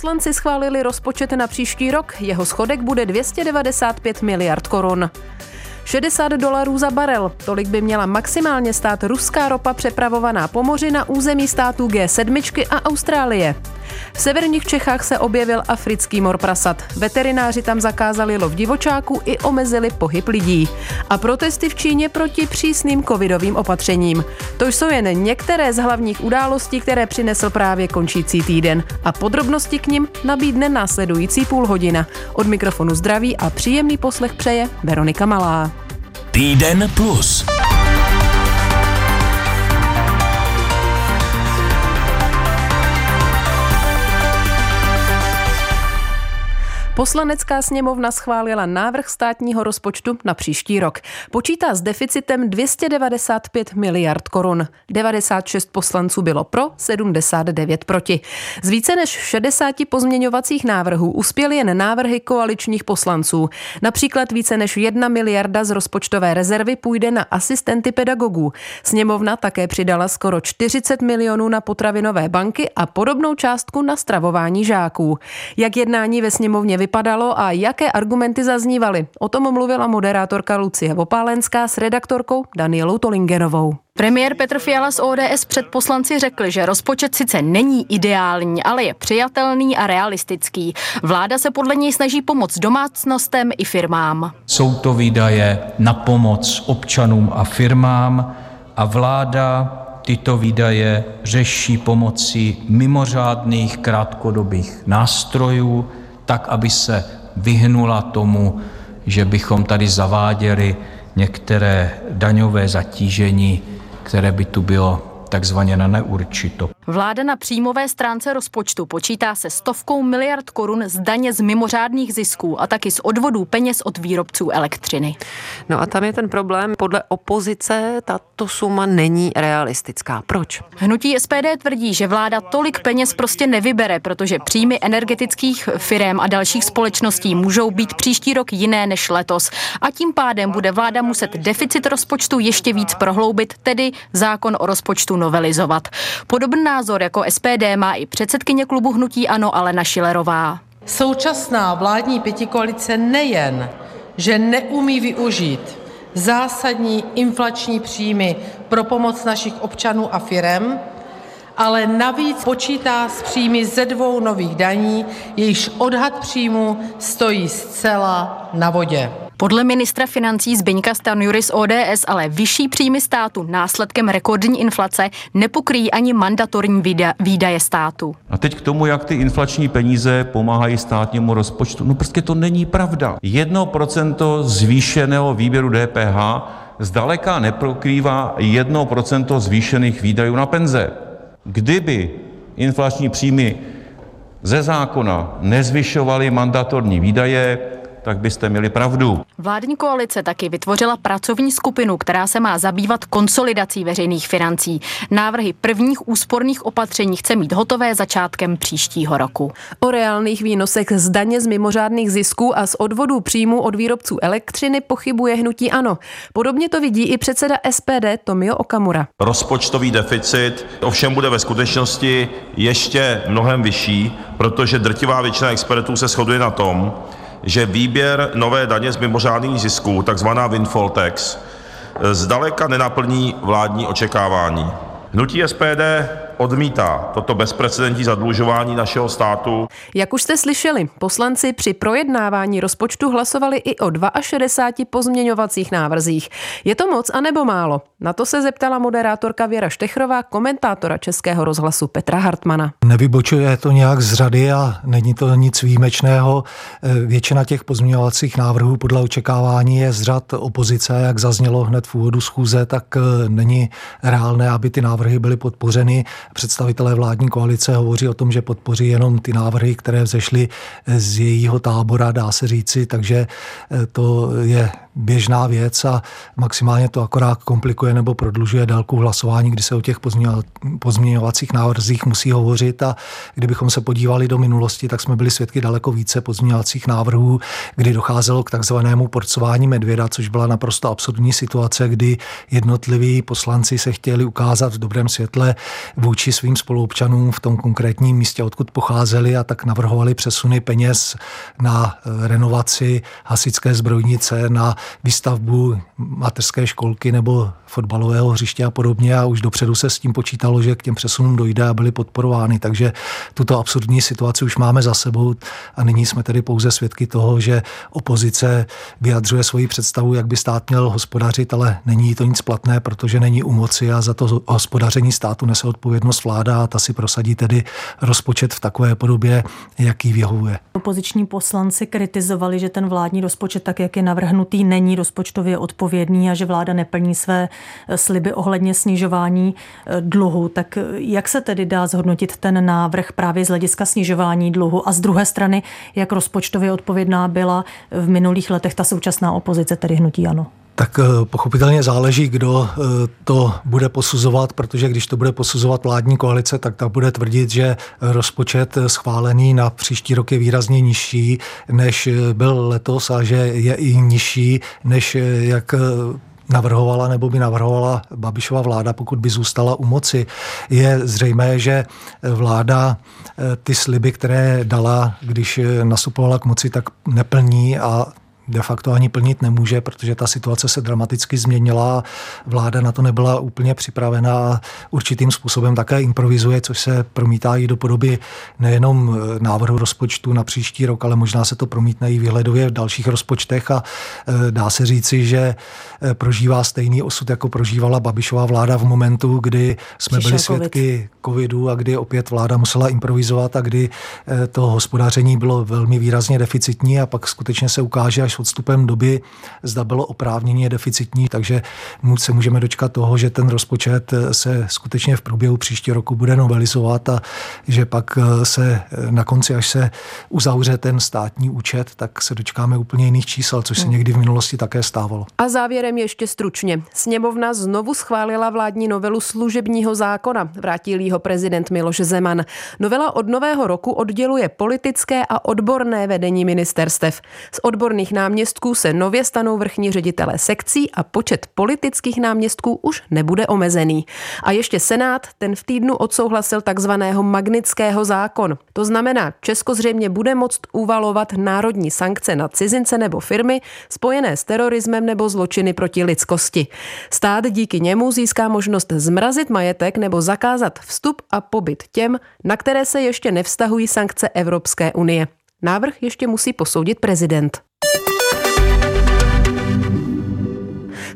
Poslanci schválili rozpočet na příští rok, jeho schodek bude 295 miliard korun. 60 dolarů za barel. Tolik by měla maximálně stát ruská ropa přepravovaná po moři na území států G7 a Austrálie. V severních Čechách se objevil africký mor prasat. Veterináři tam zakázali lov divočáků i omezili pohyb lidí. A protesty v Číně proti přísným covidovým opatřením. To jsou jen některé z hlavních událostí, které přinesl právě končící týden. A podrobnosti k nim nabídne následující půl hodina. Od mikrofonu zdraví a příjemný poslech přeje Veronika Malá. Týden plus. Poslanecká sněmovna schválila návrh státního rozpočtu na příští rok. Počítá s deficitem 295 miliard korun. 96 poslanců bylo pro, 79 proti. Z více než 60 pozměňovacích návrhů uspěly jen návrhy koaličních poslanců. Například více než 1 miliarda z rozpočtové rezervy půjde na asistenty pedagogů. Sněmovna také přidala skoro 40 milionů na potravinové banky a podobnou částku na stravování žáků. Jak jednání ve sněmovně vypadalo a jaké argumenty zaznívaly. O tom mluvila moderátorka Lucie Vopálenská s redaktorkou Danielou Tolingerovou. Premiér Petr Fiala z ODS před poslanci řekl, že rozpočet sice není ideální, ale je přijatelný a realistický. Vláda se podle něj snaží pomoct domácnostem i firmám. Jsou to výdaje na pomoc občanům a firmám a vláda tyto výdaje řeší pomocí mimořádných krátkodobých nástrojů, tak, aby se vyhnula tomu, že bychom tady zaváděli některé daňové zatížení, které by tu bylo takzvaně na neurčito. Vláda na příjmové stránce rozpočtu počítá se stovkou miliard korun z daně z mimořádných zisků a taky z odvodů peněz od výrobců elektřiny. No a tam je ten problém. Podle opozice tato suma není realistická. Proč? Hnutí SPD tvrdí, že vláda tolik peněz prostě nevybere, protože příjmy energetických firm a dalších společností můžou být příští rok jiné než letos. A tím pádem bude vláda muset deficit rozpočtu ještě víc prohloubit, tedy zákon o rozpočtu novelizovat. Podobná názor jako SPD má i předsedkyně klubu Hnutí Ano Alena Šilerová. Současná vládní pětikoalice nejen, že neumí využít zásadní inflační příjmy pro pomoc našich občanů a firem, ale navíc počítá s příjmy ze dvou nových daní, jejichž odhad příjmu stojí zcela na vodě. Podle ministra financí Zbyňka Stanjury z ODS ale vyšší příjmy státu následkem rekordní inflace nepokryjí ani mandatorní výdaje státu. A teď k tomu, jak ty inflační peníze pomáhají státnímu rozpočtu. No prostě to není pravda. Jedno procento zvýšeného výběru DPH zdaleka neprokrývá jedno procento zvýšených výdajů na penze. Kdyby inflační příjmy ze zákona nezvyšovaly mandatorní výdaje, tak byste měli pravdu. Vládní koalice taky vytvořila pracovní skupinu, která se má zabývat konsolidací veřejných financí. Návrhy prvních úsporných opatření chce mít hotové začátkem příštího roku. O reálných výnosech z daně z mimořádných zisků a z odvodů příjmů od výrobců elektřiny pochybuje hnutí ANO. Podobně to vidí i předseda SPD Tomio Okamura. Rozpočtový deficit ovšem bude ve skutečnosti ještě mnohem vyšší, protože drtivá většina expertů se shoduje na tom, že výběr nové daně z mimořádných zisků, takzvaná windfall tax, zdaleka nenaplní vládní očekávání. Hnutí SPD odmítá toto bezprecedentní zadlužování našeho státu. Jak už jste slyšeli, poslanci při projednávání rozpočtu hlasovali i o 62 pozměňovacích návrzích. Je to moc anebo málo? Na to se zeptala moderátorka Věra Štechrová, komentátora Českého rozhlasu Petra Hartmana. Nevybočuje to nějak z řady a není to nic výjimečného. Většina těch pozměňovacích návrhů podle očekávání je z řad opozice, jak zaznělo hned v úvodu schůze, tak není reálné, aby ty návrhy byly podpořeny. Představitelé vládní koalice hovoří o tom, že podpoří jenom ty návrhy, které vzešly z jejího tábora, dá se říci, takže eh, to je běžná věc a maximálně to akorát komplikuje nebo prodlužuje délku hlasování, kdy se o těch pozměňovacích návrzích musí hovořit. A kdybychom se podívali do minulosti, tak jsme byli svědky daleko více pozměňovacích návrhů, kdy docházelo k takzvanému porcování medvěda, což byla naprosto absurdní situace, kdy jednotliví poslanci se chtěli ukázat v dobrém světle vůči svým spoluobčanům v tom konkrétním místě, odkud pocházeli a tak navrhovali přesuny peněz na eh, renovaci hasičské zbrojnice, na výstavbu mateřské školky nebo fotbalového hřiště a podobně a už dopředu se s tím počítalo, že k těm přesunům dojde a byly podporovány. Takže tuto absurdní situaci už máme za sebou a nyní jsme tedy pouze svědky toho, že opozice vyjadřuje svoji představu, jak by stát měl hospodařit, ale není to nic platné, protože není u moci a za to hospodaření státu nese odpovědnost vláda a ta si prosadí tedy rozpočet v takové podobě, jaký vyhovuje. Opoziční poslanci kritizovali, že ten vládní rozpočet, tak jak je navrhnutý, není rozpočtově odpovědný a že vláda neplní své eh, sliby ohledně snižování eh, dluhu. Tak eh, jak se tedy dá zhodnotit ten návrh právě z hlediska snižování dluhu a z druhé strany, jak rozpočtově odpovědná byla v minulých letech ta současná opozice, tedy hnutí ano? Tak eh, pochopitelně záleží, kdo eh, to bude posuzovat, protože když to bude posuzovat vládní koalice, tak ta bude tvrdit, že rozpočet schválený na příští rok je výrazně nižší, než byl letos a že je i nižší, než jak navrhovala nebo by navrhovala Babišova vláda, pokud by zůstala u moci. Je zřejmé, že vláda eh, ty sliby, které dala, když nastupovala k moci, tak neplní a de facto ani plnit nemůže, protože ta situace se dramaticky změnila. Vláda na to nebyla úplně připravená a určitým způsobem také improvizuje, což se promítá i do podoby nejenom e, návrhu rozpočtu na příští rok, ale možná se to promítne i výhledově v dalších rozpočtech a e, dá se říci, že e, prožívá stejný osud, jako prožívala Babišová vláda v momentu, kdy jsme Přišel byli svědky COVID. covidu a kdy opět vláda musela improvizovat a kdy to hospodaření bylo velmi výrazně deficitní a pak skutečně se ukáže až odstupem doby, zda bylo oprávněně deficitní, takže se můžeme dočkat toho, že ten rozpočet se skutečně v průběhu příští roku bude novelizovat a že pak se na konci, až se uzavře ten státní účet, tak se dočkáme úplně jiných čísel, což se hmm. někdy v minulosti také stávalo. A závěrem ještě stručně. Sněmovna znovu schválila vládní novelu služebního zákona. Vrátil ho prezident Miloš Zeman. Novela od nového roku odděluje politické a odborné vedení ministerstev. Z odborných náměstků náměstků se nově stanou vrchní ředitelé sekcí a počet politických náměstků už nebude omezený. A ještě Senát ten v týdnu odsouhlasil takzvaného magnického zákon. To znamená, Česko zřejmě bude moct uvalovat národní sankce na cizince nebo firmy spojené s terorismem nebo zločiny proti lidskosti. Stát díky němu získá možnost zmrazit majetek nebo zakázat vstup a pobyt těm, na které se ještě nevztahují sankce Evropské unie. Návrh ještě musí posoudit prezident.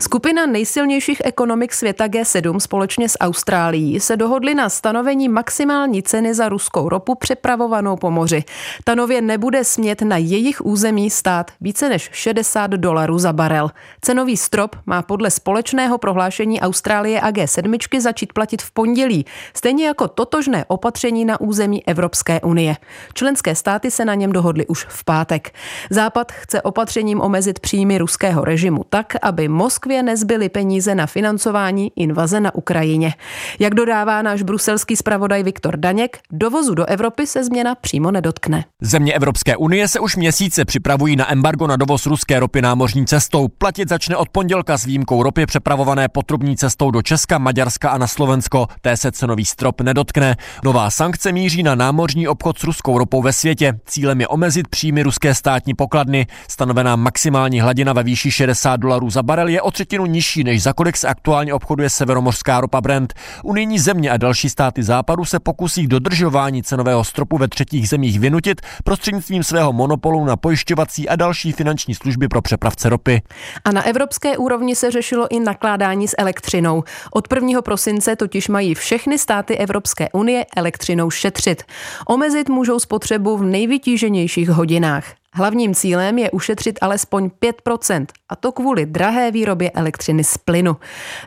Skupina nejsilnějších ekonomik světa G7 společně s Austrálií se dohodly na stanovení maximální ceny za ruskou ropu přepravovanou po moři. Ta nově nebude smět na jejich území stát více než 60 dolarů za barel. Cenový strop má podle společného prohlášení Austrálie a G7 začít platit v pondělí, stejně jako totožné opatření na území Evropské unie. Členské státy se na něm dohodly už v pátek. Západ chce opatřením omezit příjmy ruského režimu tak, aby Moskva Moskvě nezbyly peníze na financování invaze na Ukrajině. Jak dodává náš bruselský zpravodaj Viktor Daněk, dovozu do Evropy se změna přímo nedotkne. Země Evropské unie se už měsíce připravují na embargo na dovoz ruské ropy námořní cestou. Platit začne od pondělka s výjimkou ropy přepravované potrubní cestou do Česka, Maďarska a na Slovensko. Té se cenový strop nedotkne. Nová sankce míří na námořní obchod s ruskou ropou ve světě. Cílem je omezit příjmy ruské státní pokladny. Stanovená maximální hladina ve výši 60 dolarů za barel je o třetinu nižší, než za kolik se aktuálně obchoduje severomořská ropa Brent. Unijní země a další státy západu se pokusí dodržování cenového stropu ve třetích zemích vynutit prostřednictvím svého monopolu na pojišťovací a další finanční služby pro přepravce ropy. A na evropské úrovni se řešilo i nakládání s elektřinou. Od 1. prosince totiž mají všechny státy Evropské unie elektřinou šetřit. Omezit můžou spotřebu v nejvytíženějších hodinách. Hlavním cílem je ušetřit alespoň 5%, a to kvůli drahé výrobě elektřiny z plynu.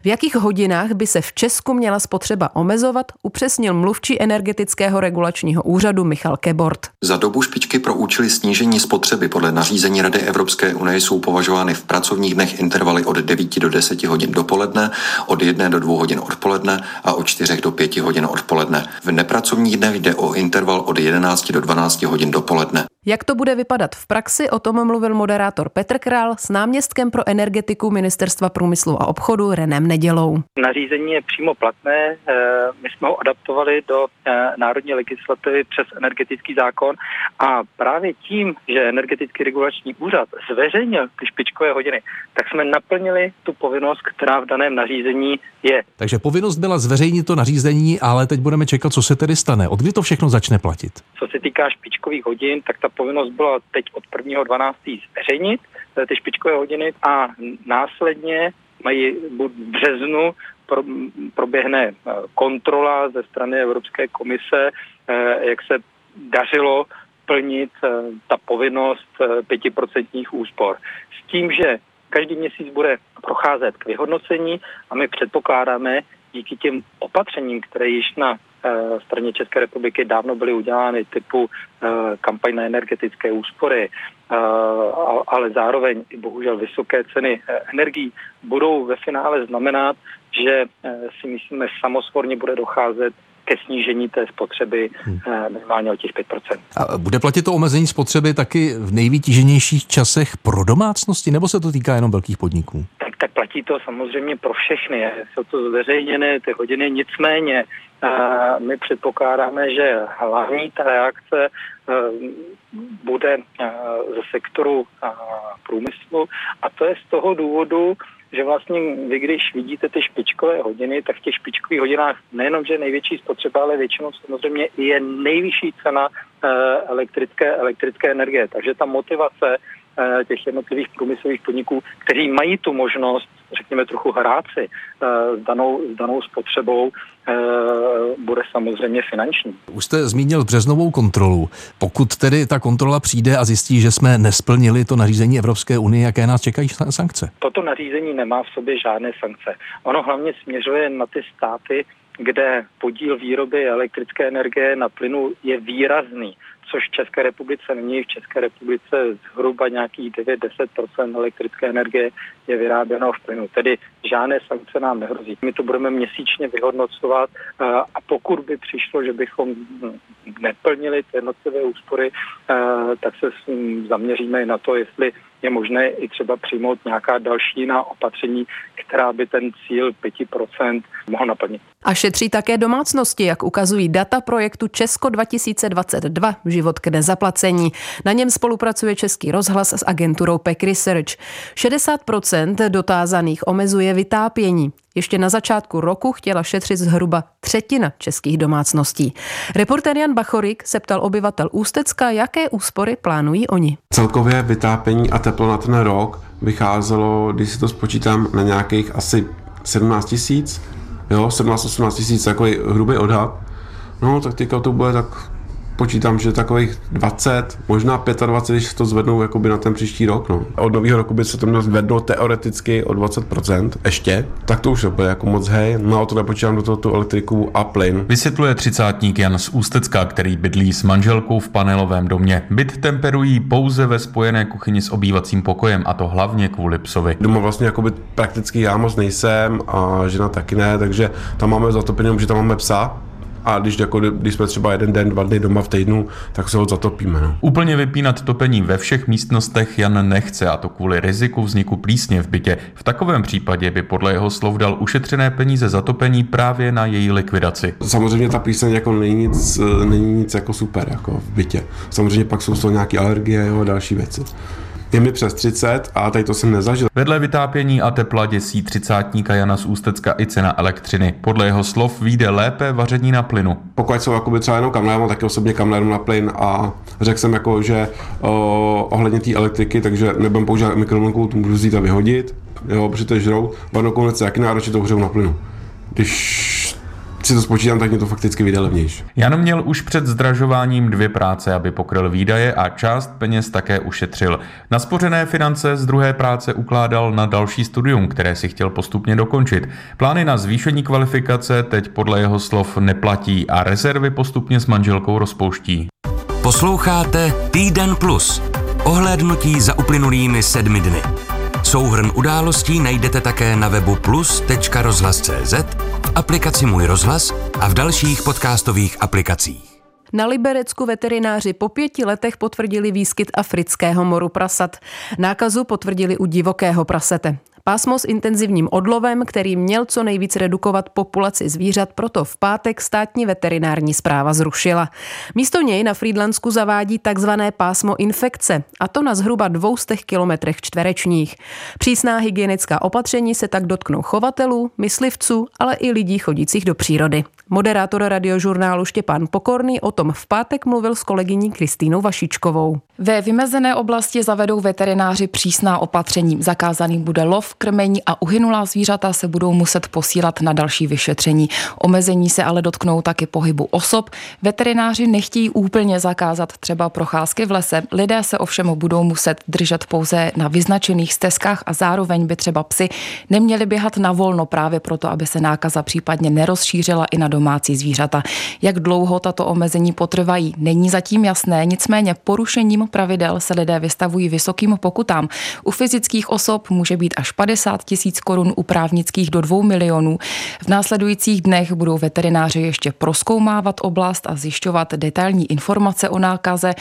V jakých hodinách by se v Česku měla spotřeba omezovat, upřesnil mluvčí energetického regulačního úřadu Michal Kebort. Za dobu špičky pro účely snížení spotřeby podle nařízení Rady Evropské unie jsou považovány v pracovních dnech intervaly od 9 do 10 hodin dopoledne, od 1 do 2 hodin odpoledne a od 4 do 5 hodin odpoledne. V nepracovních dnech jde o interval od 11 do 12 hodin dopoledne. Jak to bude vypadat v praxi, o tom mluvil moderátor Petr Král s náměstkem pro energetiku Ministerstva průmyslu a obchodu Renem Nedělou. Nařízení je přímo platné, eh, my jsme ho adaptovali do eh, národní legislativy přes energetický zákon a právě tím, že energetický regulační úřad zveřejnil ty špičkové hodiny, tak jsme naplnili tu povinnost, která v daném nařízení je. Takže povinnost byla zveřejnit to nařízení, ale teď budeme čekat, co se tedy stane. Od kdy to všechno začne platit? Co se týká špičkových hodin, tak ta povinnost byla teď od 1.12. zveřejnit eh, ty špičkové hodiny a následně mají v březnu proběhne eh, kontrola ze strany Evropské komise, eh, jak se dařilo plnit ta povinnost pětiprocentních úspor. S tím, že každý měsíc bude procházet k vyhodnocení a my předpokládáme díky těm opatřením, které již na Eh, straně České republiky dávno byly udělány typu eh, kampaň na energetické úspory, eh, ale zároveň i bohužel vysoké ceny energií budou ve finále znamenat, že si myslíme samosvorně bude docházet ke snížení té spotřeby hmm. minimálně o těch 5%. A bude platit to omezení spotřeby taky v nejvytíženějších časech pro domácnosti, nebo se to týká jenom velkých podniků? Tak, platí to samozřejmě pro všechny. Jsou to zveřejněné ty hodiny, nicméně my předpokládáme, že hlavní ta reakce bude ze sektoru průmyslu a to je z toho důvodu, že vlastně vy, když vidíte ty špičkové hodiny, tak v těch špičkových hodinách nejenom, že je největší spotřeba, ale většinou samozřejmě je nejvyšší cena elektrické, elektrické energie. Takže ta motivace těch jednotlivých průmyslových podniků, kteří mají tu možnost, řekněme, trochu hrát si s danou, s danou spotřebou, bude samozřejmě finanční. Už jste zmínil březnovou kontrolu. Pokud tedy ta kontrola přijde a zjistí, že jsme nesplnili to nařízení Evropské unie, jaké nás čekají sankce? Toto nařízení nemá v sobě žádné sankce. Ono hlavně směřuje na ty státy, kde podíl výroby elektrické energie na plynu je výrazný což v České republice není. V České republice zhruba nějakých 9-10% elektrické energie je vyráběno v plynu. Tedy žádné sankce nám nehrozí. My to budeme měsíčně vyhodnocovat eh, a pokud by přišlo, že bychom neplnili ty jednotlivé úspory, eh, tak se zaměříme i na to, jestli je možné i třeba přijmout nějaká další jiná opatření, která by ten cíl 5% mohl naplnit. A šetří také domácnosti, jak ukazují data projektu Česko 2022 Život k nezaplacení. Na něm spolupracuje Český rozhlas s agenturou PEC Research. 60% dotázaných omezuje vytápění. Ještě na začátku roku chtěla šetřit zhruba třetina českých domácností. Reportér Jan Bachorik se ptal obyvatel Ústecka, jaké úspory plánují oni. Celkově vytápění a teplo na ten rok vycházelo, když si to spočítám, na nějakých asi 17 tisíc, jo, 17-18 tisíc, takový hrubý odhad. No, tak teďka to bude tak počítám, že takových 20, možná 25, když to zvednou jakoby na ten příští rok. No. Od nového roku by se to mělo zvednout teoreticky o 20% ještě, tak to už bude jako moc hej. No a to nepočítám do toho tu elektriku a plyn. Vysvětluje třicátník Jan z Ústecka, který bydlí s manželkou v panelovém domě. Byt temperují pouze ve spojené kuchyni s obývacím pokojem a to hlavně kvůli psovi. Doma vlastně jakoby prakticky já moc nejsem a žena taky ne, takže tam máme zatopený, že tam máme psa, a když, jako, když jsme třeba jeden den, dva dny doma v týdnu, tak se ho zatopíme. No. Úplně vypínat topení ve všech místnostech Jan nechce a to kvůli riziku vzniku plísně v bytě. V takovém případě by podle jeho slov dal ušetřené peníze za topení právě na její likvidaci. Samozřejmě ta plíseň jako není nic, není nic jako super jako v bytě. Samozřejmě pak jsou to nějaké alergie a další věci. Je mi přes 30 a tady to jsem nezažil. Vedle vytápění a tepla děsí třicátníka Jana z Ústecka i cena elektřiny. Podle jeho slov vyjde lépe vaření na plynu. Pokud jsou jakoby třeba jenom kamlér, mám taky osobně kamléru na plyn a řekl jsem jako, že o, ohledně té elektriky, takže nebudem používat mikrovlnku, tu můžu vzít a vyhodit, jo, protože to je žrou. Varnou konec jaký náročně to na plynu. Když si to spočítám, tak mě to fakticky vyjde levnější. Jan měl už před zdražováním dvě práce, aby pokryl výdaje a část peněz také ušetřil. Naspořené finance z druhé práce ukládal na další studium, které si chtěl postupně dokončit. Plány na zvýšení kvalifikace teď podle jeho slov neplatí a rezervy postupně s manželkou rozpouští. Posloucháte Týden Plus. Ohlédnutí za uplynulými sedmi dny. Souhrn událostí najdete také na webu plus.rozhlas.cz, v aplikaci Můj rozhlas a v dalších podcastových aplikacích. Na Liberecku veterináři po pěti letech potvrdili výskyt afrického moru prasat. Nákazu potvrdili u divokého prasete. Pásmo s intenzivním odlovem, který měl co nejvíc redukovat populaci zvířat, proto v pátek státní veterinární zpráva zrušila. Místo něj na Frýdlansku zavádí takzvané pásmo infekce, a to na zhruba 200 kilometrech čtverečních. Přísná hygienická opatření se tak dotknou chovatelů, myslivců, ale i lidí chodících do přírody. Moderátor radiožurnálu Štěpán Pokorný o tom v pátek mluvil s kolegyní Kristýnou Vašičkovou. Ve vymezené oblasti zavedou veterináři přísná opatření. Zakázaný bude lov, krmení a uhynulá zvířata se budou muset posílat na další vyšetření. Omezení se ale dotknou taky pohybu osob. Veterináři nechtějí úplně zakázat třeba procházky v lese. Lidé se ovšem budou muset držet pouze na vyznačených stezkách a zároveň by třeba psy neměli běhat na volno právě proto, aby se nákaza případně nerozšířila i na domácí zvířata. Jak dlouho tato omezení potrvají, není zatím jasné, nicméně porušením pravidel se lidé vystavují vysokým pokutám. U fyzických osob může být až 50 tisíc korun, u právnických do 2 milionů. V následujících dnech budou veterináři ještě proskoumávat oblast a zjišťovat detailní informace o nákaze. E,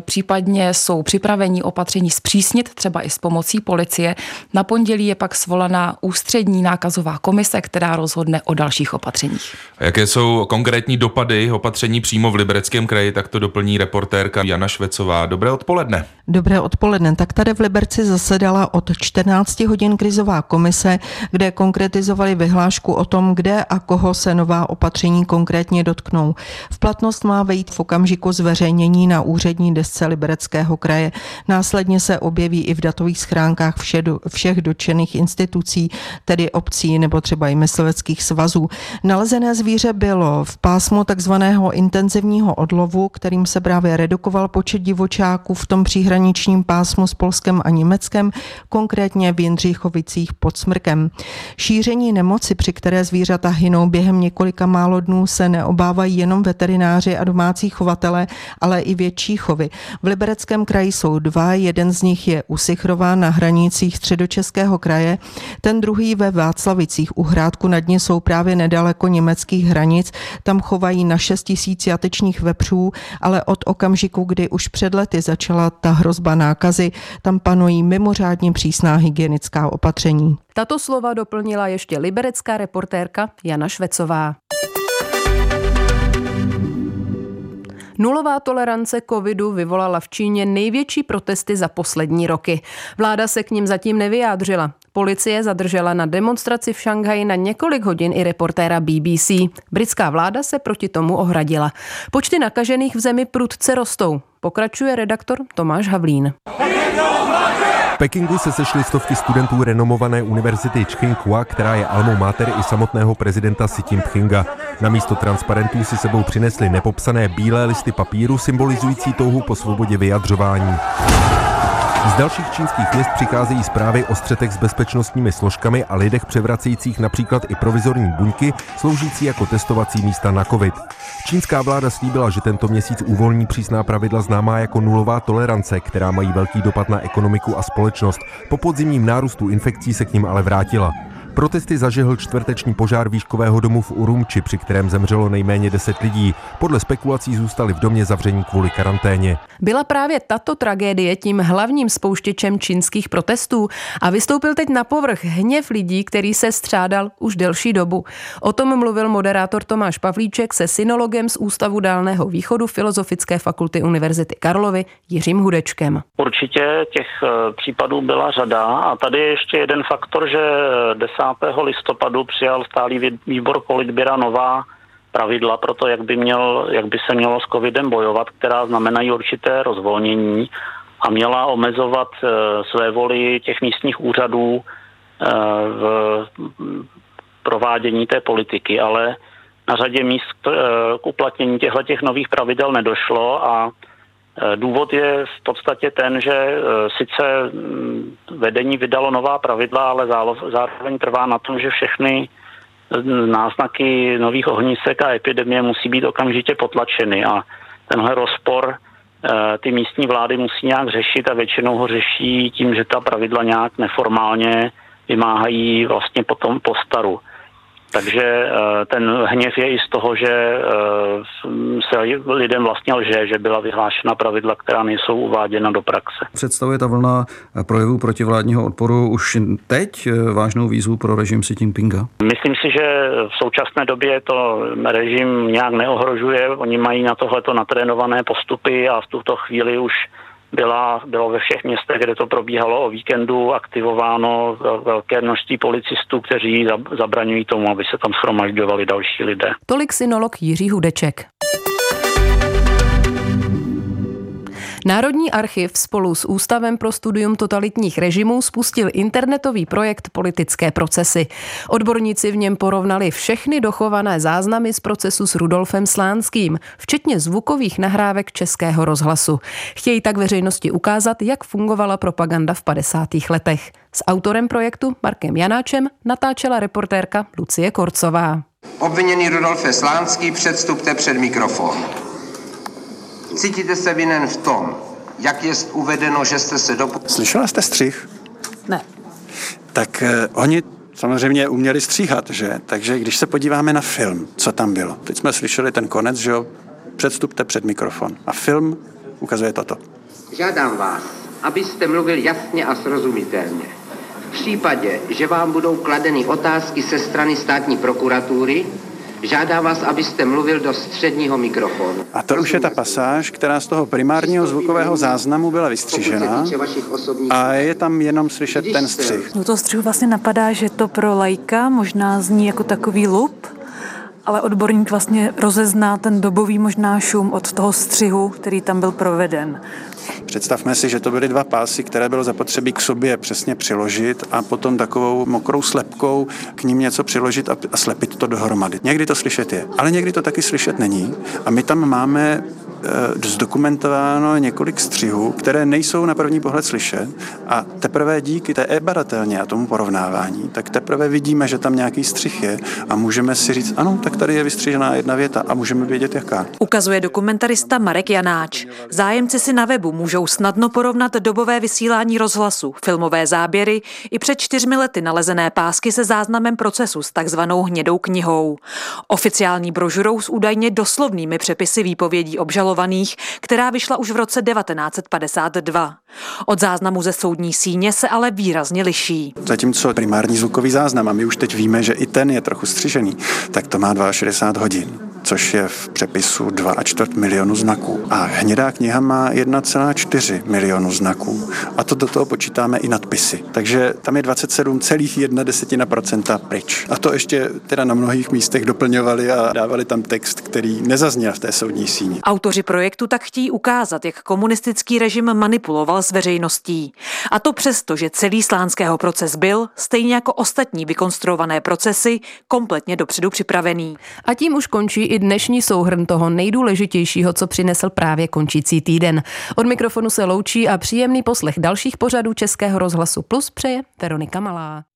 případně jsou připravení opatření zpřísnit, třeba i s pomocí policie. Na pondělí je pak svolaná ústřední nákazová komise, která rozhodne o dalších opatřeních. Jaké jsou konkrétní dopady opatření přímo v Libereckém kraji, tak to doplní reportérka Jana Švecová. Dobré odpoledne. Dobré odpoledne. Tak tady v Liberci zasedala od 14 hodin krizová komise, kde konkretizovali vyhlášku o tom, kde a koho se nová opatření konkrétně dotknou. V platnost má vejít v okamžiku zveřejnění na úřední desce Libereckého kraje. Následně se objeví i v datových schránkách vše, všech dotčených institucí, tedy obcí nebo třeba i mysliveckých svazů. Nalezené zvíře bylo v pásmu takzvaného intenzivního odlovu, kterým se právě redukoval počet divočáků v tom příhraničním pásmu s Polskem a Německem, konkrétně v Jindřichovicích pod Smrkem. Šíření nemoci, při které zvířata hynou během několika málo dnů, se neobávají jenom veterináři a domácí chovatele, ale i větší chovy. V Libereckém kraji jsou dva, jeden z nich je u Sichrová na hranicích středočeského kraje, ten druhý ve Václavicích u Hrádku nad ní jsou právě nedaleko německých hranic. Tam chovají na 6 tisíc jatečních vepřů, ale od okamžiku, kdy už před lety začala ta hrozba nákazy, tam panují mimořádně přísná hygienická opatření. Tato slova doplnila ještě liberecká reportérka Jana Švecová. Nulová tolerance covidu vyvolala v Číně největší protesty za poslední roky. Vláda se k ním zatím nevyjádřila. Policie zadržela na demonstraci v Šanghaji na několik hodin i reportéra BBC. Britská vláda se proti tomu ohradila. Počty nakažených v zemi prudce rostou. Pokračuje redaktor Tomáš Havlín. Pekingu se sešly stovky studentů renomované univerzity Tsinghua, která je almou mater i samotného prezidenta Xi Jinpinga. Na místo transparentů si sebou přinesli nepopsané bílé listy papíru symbolizující touhu po svobodě vyjadřování. Z dalších čínských měst přicházejí zprávy o střetech s bezpečnostními složkami a lidech převracejících například i provizorní buňky, sloužící jako testovací místa na COVID. Čínská vláda slíbila, že tento měsíc uvolní přísná pravidla známá jako nulová tolerance, která mají velký dopad na ekonomiku a společnost. Po podzimním nárůstu infekcí se k ním ale vrátila. Protesty zažehl čtvrteční požár výškového domu v Urumči, při kterém zemřelo nejméně 10 lidí. Podle spekulací zůstali v domě zavření kvůli karanténě. Byla právě tato tragédie tím hlavním spouštěčem čínských protestů a vystoupil teď na povrch hněv lidí, který se střádal už delší dobu. O tom mluvil moderátor Tomáš Pavlíček se synologem z Ústavu Dálného východu Filozofické fakulty Univerzity Karlovy Jiřím Hudečkem. Určitě těch eh, případů byla řada a tady je ještě jeden faktor, že 10 listopadu přijal stálý výbor politběra nová pravidla pro to, jak by, měl, jak by se mělo s covidem bojovat, která znamenají určité rozvolnění a měla omezovat e, své voli těch místních úřadů e, v provádění té politiky, ale na řadě míst k, e, k uplatnění těchto nových pravidel nedošlo a Důvod je v podstatě ten, že sice vedení vydalo nová pravidla, ale zároveň trvá na tom, že všechny náznaky nových ohnisek a epidemie musí být okamžitě potlačeny a tenhle rozpor eh, ty místní vlády musí nějak řešit a většinou ho řeší tím, že ta pravidla nějak neformálně vymáhají vlastně potom po staru. Takže eh, ten hněv je i z toho, že eh, se lidem vlastně lže, že byla vyhlášena pravidla, která nejsou uváděna do praxe. Představuje ta vlna projevů protivládního odporu už teď vážnou výzvu pro režim Xi Jinpinga? Myslím si, že v současné době to režim nějak neohrožuje. Oni mají na tohleto natrénované postupy a v tuto chvíli už byla, bylo ve všech městech, kde to probíhalo o víkendu, aktivováno velké množství policistů, kteří zabraňují tomu, aby se tam schromažďovali další lidé. Tolik synolog Jiří Hudeček. Národní archiv spolu s Ústavem pro studium totalitních režimů spustil internetový projekt Politické procesy. Odborníci v něm porovnali všechny dochované záznamy z procesu s Rudolfem Slánským, včetně zvukových nahrávek Českého rozhlasu. Chtějí tak veřejnosti ukázat, jak fungovala propaganda v 50. letech. S autorem projektu Markem Janáčem natáčela reportérka Lucie Korcová. Obviněný Rudolfe Slánský, předstupte před mikrofon. Cítíte se vinen v tom, jak je uvedeno, že jste se dopu... Slyšela jste střih? Ne. Tak eh, oni samozřejmě uměli stříhat, že? Takže když se podíváme na film, co tam bylo. Teď jsme slyšeli ten konec, že jo? Předstupte před mikrofon. A film ukazuje toto. Žádám vás, abyste mluvil jasně a srozumitelně. V případě, že vám budou kladeny otázky se strany státní prokuratury, Žádám vás, abyste mluvil do středního mikrofonu. A to už je ta pasáž, která z toho primárního zvukového záznamu byla vystřížena a je tam jenom slyšet ten střih. No to střihu vlastně napadá, že to pro lajka možná zní jako takový lup, ale odborník vlastně rozezná ten dobový možná šum od toho střihu, který tam byl proveden. Představme si, že to byly dva pásy, které bylo zapotřebí k sobě přesně přiložit a potom takovou mokrou slepkou k ním něco přiložit a slepit to dohromady. Někdy to slyšet je, ale někdy to taky slyšet není. A my tam máme zdokumentováno několik střihů, které nejsou na první pohled slyšet a teprve díky té e-badatelně a tomu porovnávání, tak teprve vidíme, že tam nějaký střih je a můžeme si říct, ano, tak tady je vystřižená jedna věta a můžeme vědět, jaká. Ukazuje dokumentarista Marek Janáč. Zájemci si na webu můžou snadno porovnat dobové vysílání rozhlasu, filmové záběry i před čtyřmi lety nalezené pásky se záznamem procesu s takzvanou hnědou knihou. Oficiální brožurou s údajně doslovnými přepisy výpovědí obžalovaných obžalovaných, která vyšla už v roce 1952. Od záznamu ze soudní síně se ale výrazně liší. Zatímco primární zvukový záznam, a my už teď víme, že i ten je trochu střižený, tak to má 62 hodin což je v přepisu 2,4 milionu znaků. A hnědá kniha má 1,4 milionu znaků. A to do toho počítáme i nadpisy. Takže tam je 27,1 desetina procenta pryč. A to ještě teda na mnohých místech doplňovali a dávali tam text, který nezazněl v té soudní síni. Autoři projektu tak chtějí ukázat, jak komunistický režim manipuloval s veřejností. A to přesto, že celý slánského proces byl, stejně jako ostatní vykonstruované procesy, kompletně dopředu připravený. A tím už končí dnešní souhrn toho nejdůležitějšího, co přinesl právě končící týden. Od mikrofonu se loučí a příjemný poslech dalších pořadů Českého rozhlasu Plus přeje Veronika Malá.